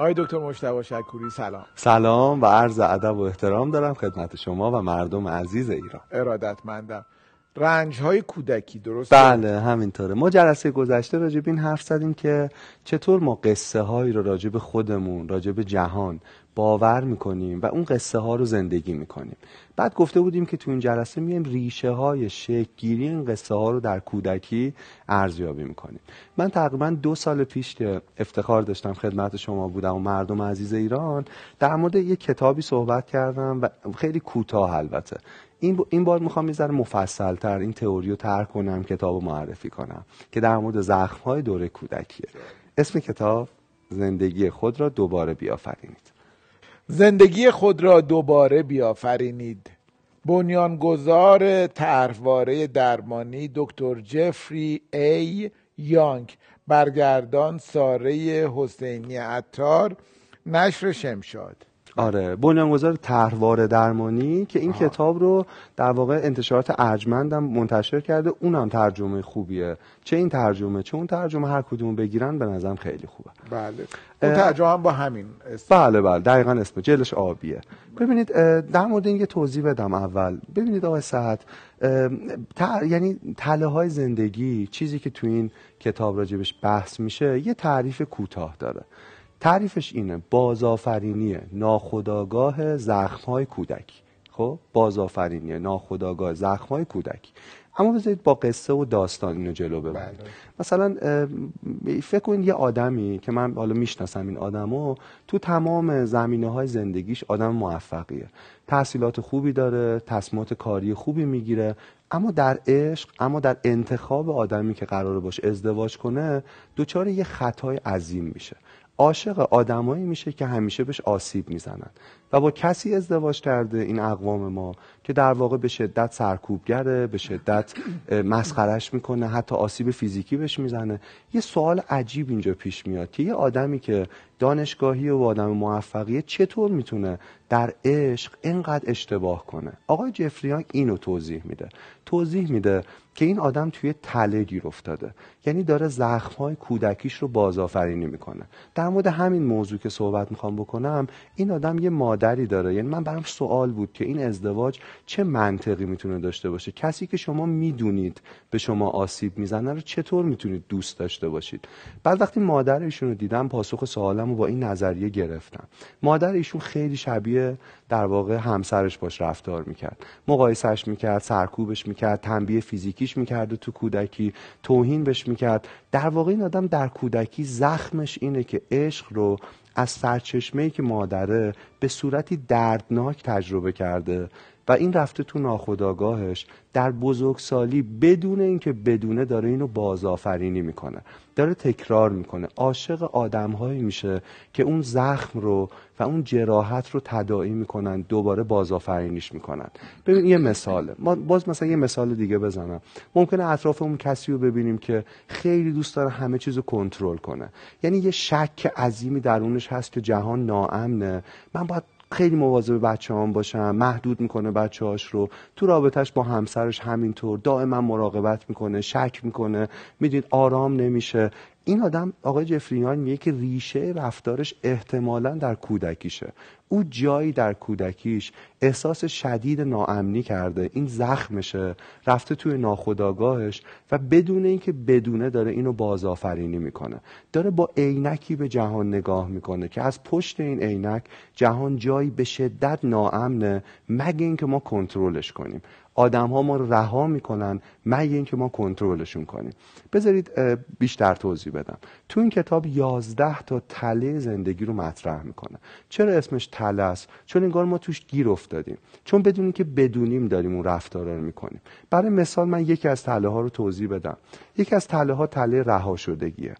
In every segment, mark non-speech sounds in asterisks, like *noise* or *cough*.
آقای دکتر مشتبه شکوری سلام. سلام و عرض ادب و احترام دارم خدمت شما و مردم عزیز ایران. ارادتمندم. رنج های کودکی درست بله همینطوره. ما جلسه گذشته راجب این حرف زدیم که چطور ما قصه هایی رو راجب خودمون راجب جهان باور می‌کنیم و اون قصه ها رو زندگی می‌کنیم. بعد گفته بودیم که تو این جلسه میایم ریشه های شکلگیری این قصه ها رو در کودکی ارزیابی می‌کنیم. من تقریبا دو سال پیش که افتخار داشتم خدمت شما بودم و مردم عزیز ایران در مورد یه کتابی صحبت کردم و خیلی کوتاه البته. این, این بار می‌خوام یه ذره مفصل تر این تئوری رو ترک کنم کتاب معرفی کنم که در مورد زخم های دوره کودکیه. اسم کتاب زندگی خود را دوباره بیافرینید. زندگی خود را دوباره بیافرینید. بنیانگذار طرحواره درمانی دکتر جفری ای یانگ برگردان ساره حسینی عطار نشر شمشاد. آره. بنیانگذار طرحواره درمانی که این کتاب رو در واقع انتشارات ارجمندم منتشر کرده اونم ترجمه خوبیه. چه این ترجمه چه اون ترجمه هر کدوم بگیرن به نظرم خیلی خوبه. بله. اون ترجمه هم با همین اسم. بله بله. دقیقا اسم. جلش آبیه. ببینید در مورد این یه توضیح بدم اول. ببینید آقای سعد یعنی تله های زندگی چیزی که تو این کتاب راجبش بحث میشه یه تعریف کوتاه داره. تعریفش اینه بازآفرینی ناخودآگاه زخم‌های کودک. خب بازآفرینی ناخودآگاه زخم‌های کودک. اما بذارید با قصه و داستان اینو جلو ببرید بله. مثلا فکر کنید یه آدمی که من حالا می‌شناسم این آدمو تو تمام زمینه های زندگیش آدم موفقیه. تحصیلات خوبی داره تصمیمات کاری خوبی می‌گیره اما در عشق اما در انتخاب آدمی که قرار باشه ازدواج کنه دوچار یه خطای عظیم میشه. عاشق آدمایی میشه که همیشه بهش آسیب می‌زنن. و با کسی ازدواج کرده این اقوام ما که در واقع به شدت سرکوبگره به شدت مسخرش می‌کنه حتی آسیب فیزیکی بهش می‌زنه. یه سوال عجیب اینجا پیش میاد که یه آدمی که دانشگاهی و آدم موفقیه چطور می‌تونه در عشق اینقدر اشتباه کنه؟ آقای جفریان اینو توضیح میده. توضیح میده که این آدم توی تله گیر افتاده. یعنی داره زخمهای کودکیش رو بازآفرینی می‌کنه. در مورد همین موضوع که صحبت می‌خوام بکنم این آدم یه مادری داره. یعنی من برام سوال بود که این ازدواج چه منطقی می‌تونه داشته باشه؟ کسی که شما می‌دونید به شما آسیب می‌زنه رو چطور می‌تونید دوست داشته باشید؟ بعد وقتی مادر ایشون رو دیدم پاسخ سوالم رو با این نظریه گرفتم. مادر ایشون خیلی شبیه در واقع همسرش باش رفتار می‌کرد. مقایسش می‌کرد سرکوبش می‌کرد تنبیه فیزیکیش می‌کرد تو کودکی توهین بهش می‌کرد. در واقع این آدم در کودکی زخمش اینه که عشق رو از سرچشمه که مادره به صورتی دردناک تجربه کرده. و این رفته تو ناخداگاهش در بزرگسالی بدون اینکه بدونه داره اینو بازآفرینی می‌کنه داره تکرار می‌کنه. عاشق آدمهایی میشه که اون زخم رو و اون جراحت رو تداعی می‌کنن دوباره بازآفرینیش می‌کنن. ببین یه مثاله. ما باز مثلا یه مثال دیگه بزنم. ممکنه اطرافمون کسی رو ببینیم که خیلی دوست داره همه چیز رو کنترل کنه. یعنی یه شک عظیمی درونش هست که جهان ناامنه. من باید خیلی مواظب بچه هم باشم محدود می‌کنه بچه هاش رو. تو رابطهش با همسرش همینطور. دائما مراقبت می‌کنه شک می‌کنه. می‌دید آرام نمیشه. این آدم آقای جفریان میگه که ریشه رفتارش احتمالا در کودکیشه. او جایی در کودکیش احساس شدید ناامنی کرده. این زخمشه رفته توی ناخداگاهش و بدون اینکه بدونه داره اینو بازآفرینی می‌کنه. داره با عینکی به جهان نگاه می‌کنه که از پشت این عینک جهان جایی به شدت ناامنه مگه اینکه ما کنترلش کنیم. آدم ها ما رو رها می‌کنن مگه اینکه ما کنترلشون کنیم. بذارید بیشتر توضیح بدم. تو این کتاب یازده تا تله زندگی رو مطرح می‌کنه. چرا اسمش تله است؟ چون انگار ما توش گیر افتادیم. چون بدونیم که بدونیم داریم اون رفتارا رو می‌کنیم. برای مثال من یکی از تله ها رو توضیح بدم. یکی از تله ها تله رها شدگیه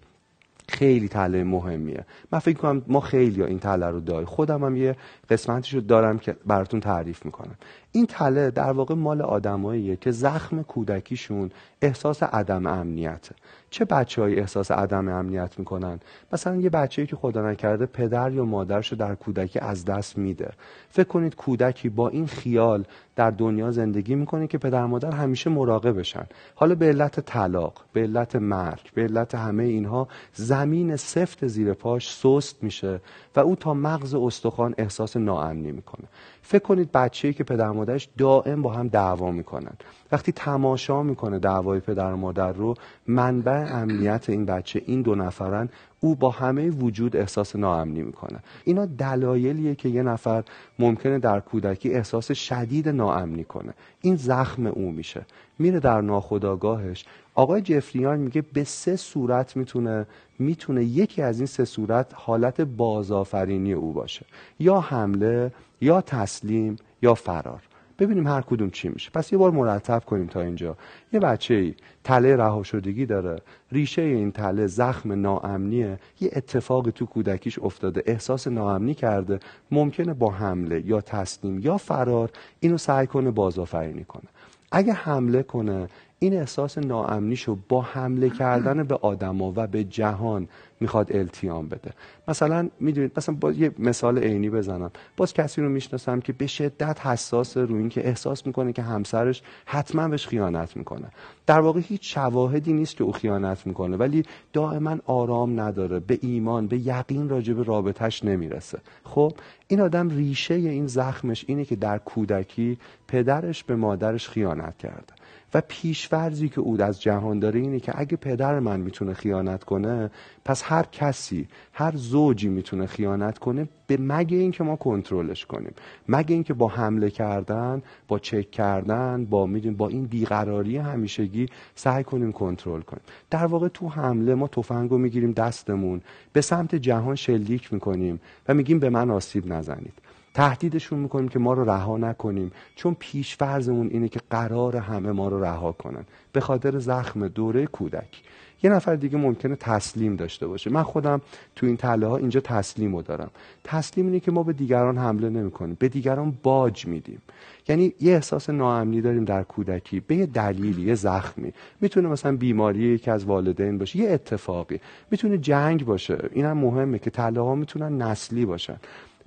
خیلی تله مهمیه. من فکر کنم ما خیلی این تله رو داریم خودم هم یه قسمتش رو دارم که براتون تعریف می‌کنم. این تله در واقع مال آدماییه که زخم کودکیشون احساس عدم امنیته. چه بچههایی احساس عدم امنیت می‌کنن؟ مثلا یه بچه‌ای که خدا نکرده پدر یا مادرش در کودکی از دست میده. فکر کنید کودکی با این خیال در دنیا زندگی می‌کنه که پدر مادر همیشه مراقبشن حالا به علت طلاق به علت مرگ به علت همه اینها زمین سفت زیر پاش سست میشه و او تا مغز استخوان احساس ناامنی می‌کنه. فکر کنید بچه‌ای که پدر مادرش دائم با هم دعوا می‌کنن. وقتی تماشا می‌کنه دعوای پدر و مادر رو منبع امنیت این بچه این دو نفرن او با همه وجود احساس ناامنی می‌کنه. اینا دلایلیه که یه نفر ممکنه در کودکی احساس شدید ناامنی کنه. این زخم او میشه. میره در ناخودآگاهش. آقای جفریان میگه به سه صورت می‌تونه می‌تونه یکی از این سه صورت حالت بازآفرینی او باشه. یا حمله یا تسلیم یا فرار. ببینیم هر کدوم چی میشه. پس یه بار مرتب کنیم تا اینجا. یه بچه ای تله رها شدگی داره. ریشه این تله زخم ناامنیه. یه اتفاقی تو کودکیش افتاده. احساس ناامنی کرده. ممکنه با حمله یا تسلیم یا فرار اینو سعی کنه بازآفرینی کنه. اگه حمله کنه این احساس ناامنیشو با حمله کردن به آدما و به جهان می‌خواد التیام بده. مثلا می‌دونید مثلا با یه مثال عینی بزنم. باز کسی رو می‌شناسم که به شدت حساس رو این که احساس می‌کنه که همسرش حتما بهش خیانت می‌کنه. در واقع هیچ شواهدی نیست که او خیانت می‌کنه ولی دائما آرام نداره به ایمان به یقین راجع به رابطش نمی‌رسه. خب این آدم ریشه این زخمش اینه که در کودکی پدرش به مادرش خیانت کرده و پیشورزی که او از جهان داره اینه که اگه پدر من می‌تونه خیانت کنه پس هر کسی هر زوجی می‌تونه خیانت کنه به مگه اینکه ما کنترلش کنیم؟ مگه اینکه با حمله کردن با چک کردن با میدون با این بیقراری همیشگی سعی کنیم کنترل کنیم. در واقع تو حمله ما تفنگو می‌گیریم دستمون به سمت جهان شلیک می‌کنیم و میگیم به من آسیب نزنید. تهدیدشون می‌کنیم که ما رو رها نکنیم. چون پیش فرضمون اینه که قرار همه ما رو رها کنن. به خاطر زخم دوره کودک. یه نفر دیگه ممکنه تسلیم داشته باشه. من خودم تو این تله ها اینجا تسلیم رو دارم. تسلیم اینه که ما به دیگران حمله نمی کنیم به دیگران باج میدیم. یعنی یه احساس ناامنی داریم در کودکی. به یه دلیلی یه زخمی. می‌تونه مثلا بیماری یکی از والدین باشه. یه اتفاقی. می‌تونه جنگ باشه. اینم مهمه که تله ها می‌تونن نسلی باشن.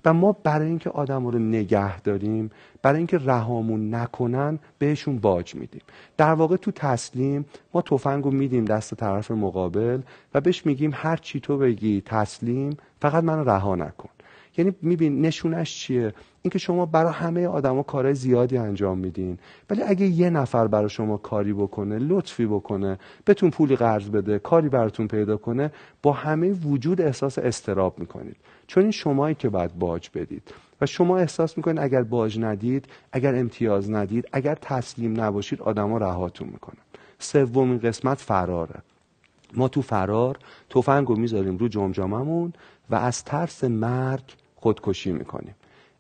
و ما برای اینکه آدم رو نگه داریم برای اینکه رهامون نکنن بهشون باج میدیم. در واقع تو تسلیم ما تفنگ رو میدیم دست طرف مقابل و بهش میگیم هر چی تو بگی تسلیم فقط منو رها نکن. یعنی میبین نشونش چیه؟ اینکه شما برای همه آدما کارهای زیادی انجام میدین. ولی اگه یه نفر برای شما کاری بکنه لطفی بکنه بهتون پولی قرض بده کاری براتون پیدا کنه با همه وجود احساس استراب می‌کنید. چون این شمایی که باید باج بدید. و شما احساس می‌کنید اگر باج ندید اگر امتیاز ندید اگر تسلیم نباشید آدما رهاتون می‌کنن سومین قسمت فراره. ما تو فرار تفنگ رو می‌ذاریم رو جمجاممون و از ترس مرگ خودکشی می‌کنیم.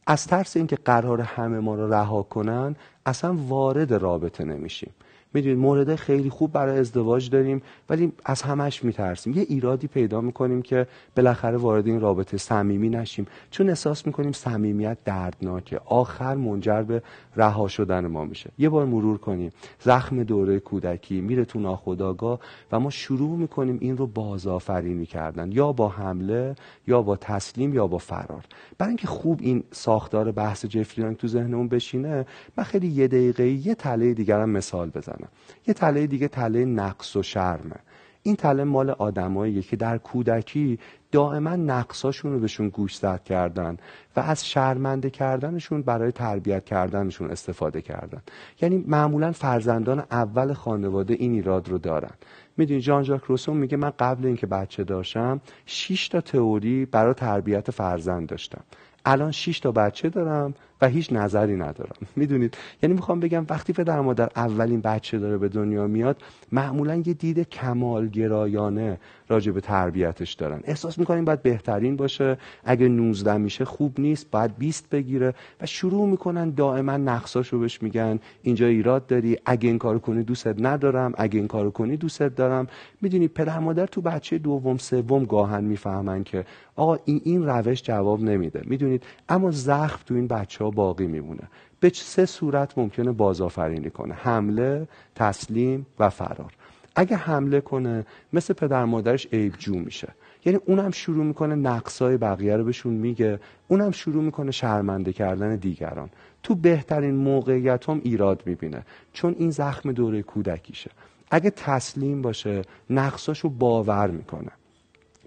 از ترس اینکه قرار همه ما رو رها کنن اصلا وارد رابطه نمیشیم. می‌دونید مورد خیلی خوب برای ازدواج داریم ولی از همش میترسیم. یه ایرادی پیدا می‌کنیم که بالاخره وارد این رابطه صمیمی نشیم. چون احساس می‌کنیم صمیمیت دردناکه. آخر منجر به رها شدن ما میشه. یه بار مرور کنیم. زخم دوره کودکی میره تو ناخودآگاه و ما شروع می‌کنیم این رو بازآفرینی کردن. یا با حمله یا با تسلیم یا با فرار. برای اینکه خوب این ساختار بحث جفریان تو ذهنمون بشینه من خیلی یه دقیقه یه تله دیگرم مثال بزنم. یه تله دیگه تله نقص و شرمه. این تله مال آدماییه که در کودکی دائما نقصاشون رو بهشون گوشزد کردن و از شرمنده کردنشون برای تربیت کردنشون استفاده کردن. یعنی معمولا فرزندان اول خانواده این ایراد رو دارن. می‌دونی جان ژاک روسو میگه من قبل اینکه بچه داشتم 6 تا تئوری برای تربیت فرزند داشتم. الان 6 تا بچه دارم و هیچ نظری ندارم. *laughs* می‌دونید؟ یعنی می‌خوام بگم وقتی پدر مادر اولین بچه داره به دنیا میاد معمولا یه دید کمالگرایانه راجع به تربیتش دارن. احساس می‌کنیم باید بهترین باشه. اگه 19 میشه خوب نیست باید 20 بگیره. و شروع می‌کنن دائما نقصاشو بهش میگن. اینجا ایراد داری. اگه این کارو کنی دوستت ندارم. اگه این کارو کنی دوستت دارم. می‌دونی پدر مادر تو بچه دوم سوم گاهن می‌فهمن که آقا این این روش جواب نمیده. می‌دونید؟ اما زخم تو این بچه ها باقی میمونه. به سه صورت ممکنه بازآفرینی کنه. حمله تسلیم و فرار. اگه حمله کنه مثل پدر مادرش عیب جو میشه. یعنی اونم شروع می‌کنه نقصای بقیه رو بهشون میگه. اونم شروع می‌کنه شرمنده کردن دیگران. تو بهترین موقعیت هم ایراد می‌بینه. چون این زخم دوره کودکیشه. اگه تسلیم باشه نقصاشو باور می‌کنه.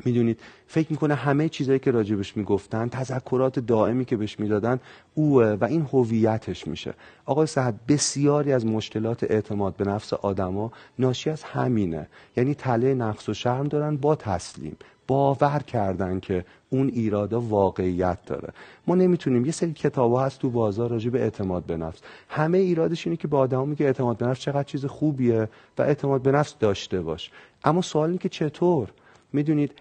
می‌دونید. فکر می‌کنه همه چیزایی که راجبش می‌گفتن تذکرات دائمی که بهش می‌دادن اوه و این هویتش میشه. آقای سعد بسیاری از مشکلات اعتماد به نفس آدما ناشی از همینه. یعنی تله نقص و شرم دارن با تسلیم. باور کردن که اون ایرادا واقعیت داره. ما نمی‌تونیم یه سری کتاب هست تو بازار راجع به اعتماد به نفس. همه ایرادش اینه که با آدم میگه اعتماد به نفس چقدر چیز خوبیه و اعتماد به نفس داشته باش. اما سوال اینه که چطور؟ می‌دونید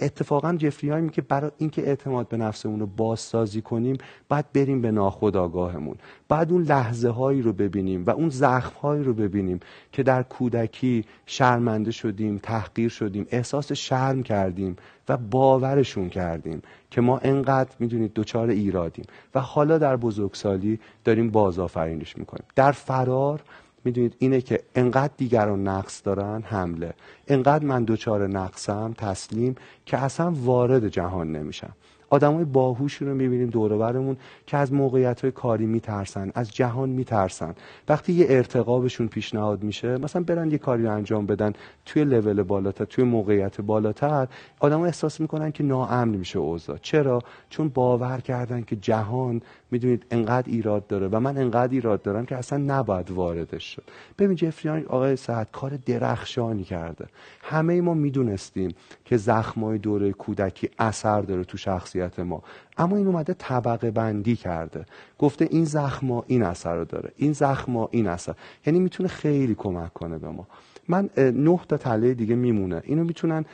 اتفاقا جفری هایی که برای اینکه اعتماد به نفسمون رو بازسازی کنیم باید بریم به ناخودآگاهمون. بعد اون لحظه هایی رو ببینیم و اون زخم هایی رو ببینیم که در کودکی شرمنده شدیم تحقیر شدیم احساس شرم کردیم و باورشون کردیم که ما انقدر می‌دونید دچار ایرادیم. و حالا در بزرگسالی داریم بازآفرینش می‌کنیم. در فرار می‌دونید اینه که انقدر دیگران نقص دارن حمله. انقدر من دوچار نقصم تسلیم که اصلا وارد جهان نمیشم. آدمای باهوشی رو می‌بینیم دور برمون که از موقعیت های کاری میترسن از جهان میترسن. وقتی یه ارتقابشون پیشنهاد میشه مثلا برن یه کاری رو انجام بدن توی لول بالاتر توی موقعیت بالاتر آدم احساس می‌کنن که ناامن میشه اوضاع. چرا؟ چون باور کردن که جهان می‌دونید انقدر ایراد داره و من انقدر ایراد دارم که اصلا نباید واردش شد. ببین جفریان آقای سعد کار درخشانی کرده. همه ما می‌دونستیم که زخمای دوره کودکی اثر داره تو شخصیت ما. اما این اومده طبقه بندی کرده. گفته این زخما این اثر رو داره. این زخما این اثر. یعنی می‌تونه خیلی کمک کنه به ما. من نه تا تله دیگه میمونه. اینو می‌تونن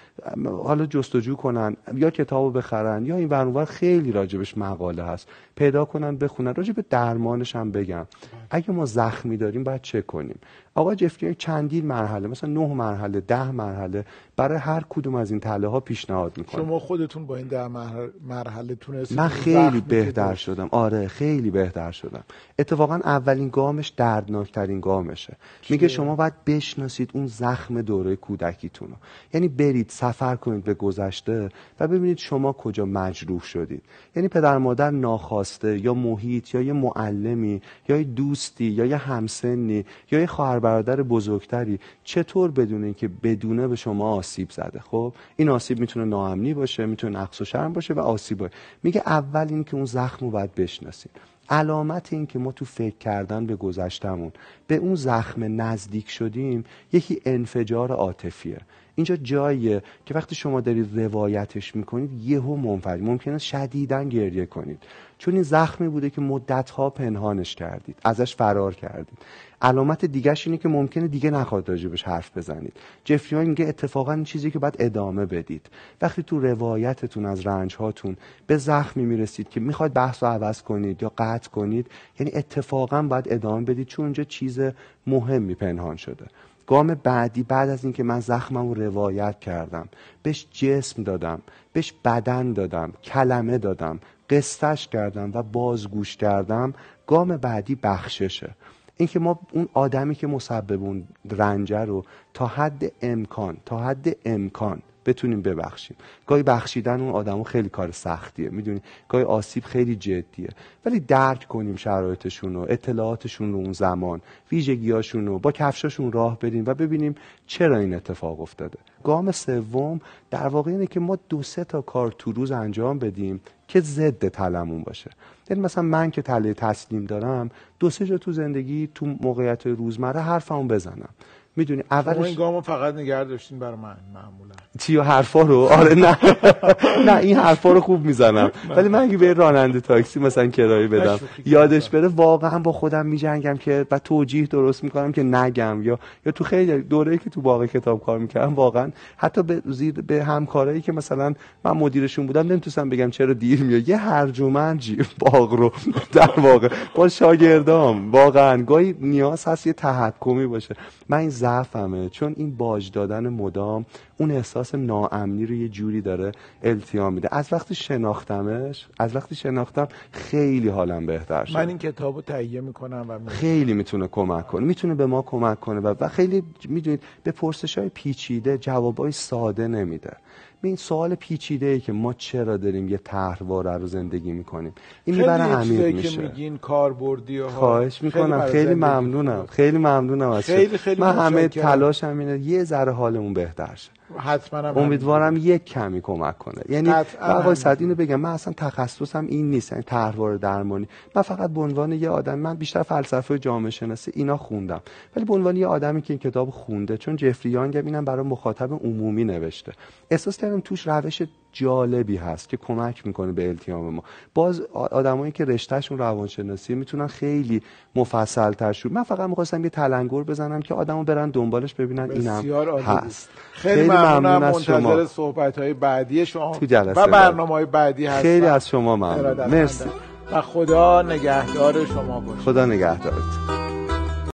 حالا جستجو کنن یا کتابو بخرن یا این ورانور خیلی راجبش مقاله هست. پیدا کنن بخونن. راجب درمانش هم بگم. اگه ما زخمی داریم باید چه کنیم. آقا جفری چندین مرحله مثلا نه مرحله ده مرحله برای هر کدوم از این تله ها پیشنهاد می‌کنه شما خودتون با این ده مرحله تونستید من خیلی بهتر شدم. آره خیلی بهتر شدم. اتفاقا اولین گامش دردناکترین گامشه. میگه شما باید بشناسید اون زخم دوره کودکیتون رو یعنی برید سفر کنید به گذشته و ببینید شما کجا مجروح شدید. یعنی پدر مادر ناخواسته یا محیط یا یه معلمی یا یه دوستی یا یه همسنی یا یه خواهر برادر بزرگتری. چطور بدونه اینکه بدونه به شما آسیب زده؟ خب این آسیب می‌تونه ناامنی باشه می‌تونه نقص و شرم باشه و آسیب باشه. میگه اول اینکه اون زخم رو باید بشناسید علامت این که ما تو فکر کردن به گذشتمون به اون زخم نزدیک شدیم یکی انفجار عاطفیه. اینجا جاییه که وقتی شما دارید روایتش می‌کنید یهو منفجر ممکنه شدیدن گریه کنید. چون این زخمی بوده که مدتها پنهانش کردید ازش فرار کردید. علامت دیگهش اینه که ممکنه دیگه نخواد راجبش حرف بزنید. جفری میگه اتفاقا این چیزی که باید ادامه بدید. وقتی تو روایتتون از رنج هاتون به زخمی می‌رسید که می‌خواد بحث رو عوض کنید یا قطع کنید یعنی اتفاقا باید ادامه بدید چون اونجا چیز مهمی پنهان شده. گام بعدی بعد از اینکه من زخمم رو روایت کردم بهش جسم دادم بهش بدن دادم کلمه دادم قصتش کردم و بازگوش کردم گام بعدی بخششه. اینکه ما اون آدمی که مسبب اون رنجه رو تا حد امکان تا حد امکان بتونیم ببخشیم. گاهی بخشیدن اون آدمو خیلی کار سختیه می‌دونی؟ گاهی آسیب خیلی جدیه. ولی درک کنیم شرایطشون و اطلاعاتشون رو اون زمان ویژگیاشون رو با کفشاشون راه بریم و ببینیم چرا این اتفاق افتاده. گام سوم در واقع اینه که ما دو سه تا کار تو روز انجام بدیم که ضد تلمون باشه. یعنی مثلا من که تله تسلیم دارم دو سه جا تو زندگی تو موقعیت روزمره حرفمو بزنم. می‌دونی اولش این گامو فقط نگه داشتین برای من معمولا. چی حرفا رو؟ آره نه. *laughs* نه این حرفا رو خوب می‌زنم. ولی من اگه به راننده تاکسی مثلا کرایه بدم یادش بره واقعا با خودم میجنگم که بعد توجیه درست می‌کنم که نگم. یا یا تو خیلی دوره‌ای که تو باغ کتاب کار می‌کردم واقعا حتی به زیر به همکارایی که مثلا من مدیرشون بودم نمی‌تونستم بگم چرا دیر میاد یه هرج و مرجی باغ رو *laughs* در واقع. با شاگردام واقعا. گاهی نیاز هست یه تحکمی باشه. من این ضعفمه. چون این باج دادن مدام اون احساس ناامنی رو یه جوری داره التیام میده. از وقتی شناختمش از وقتی شناختم خیلی حالم بهتر شد. من این کتاب رو تهیه می‌کنم و می... خیلی می‌تونه کمک کنه. می‌تونه به ما کمک کنه و, و خیلی می‌دونید به پرسش های پیچیده جوابای ساده نمیده. این سوال پیچیده ای که ما چرا داریم یه طرحواره رو زندگی می‌کنیم؟ این می‌بره عمیق میشه. که میگین کاربردی ها خواهش می‌کنم. خیلی, خیلی ممنونم. خیلی ممنونم از خیلی خیلی من همه تلاشم اینه یه ذره حالمون بهتر شه. حتما امیدوارم یک کمی کمک کنه. یعنی آقای صد اینو بگم من اصلا تخصصم این نیست یعنی طرحواره درمانی. من فقط به عنوان یه آدم من بیشتر فلسفه جامعه شناسی اینا خوندم. ولی به عنوان یه آدمی که این کتاب خونده چون جفری یانگ اینم برای مخاطب عمومی نوشته. احساس کردم توش روش جالبی هست که کمک می‌کنه به التیام ما. باز آدمایی که رشتهشون روانشناسی می‌تونن خیلی مفصل تر شروع من فقط می‌خواستم یه تلنگر بزنم که آدمو برن دنبالش ببینن اینم هست. خیلی, خیلی ممنونم منتظر صحبت های بعدی شما تو جلسه و برنامه های بعدی هستم. خیلی از شما ممنون. مرسی. و خدا نگهدار شما باشه خدا نگهدارت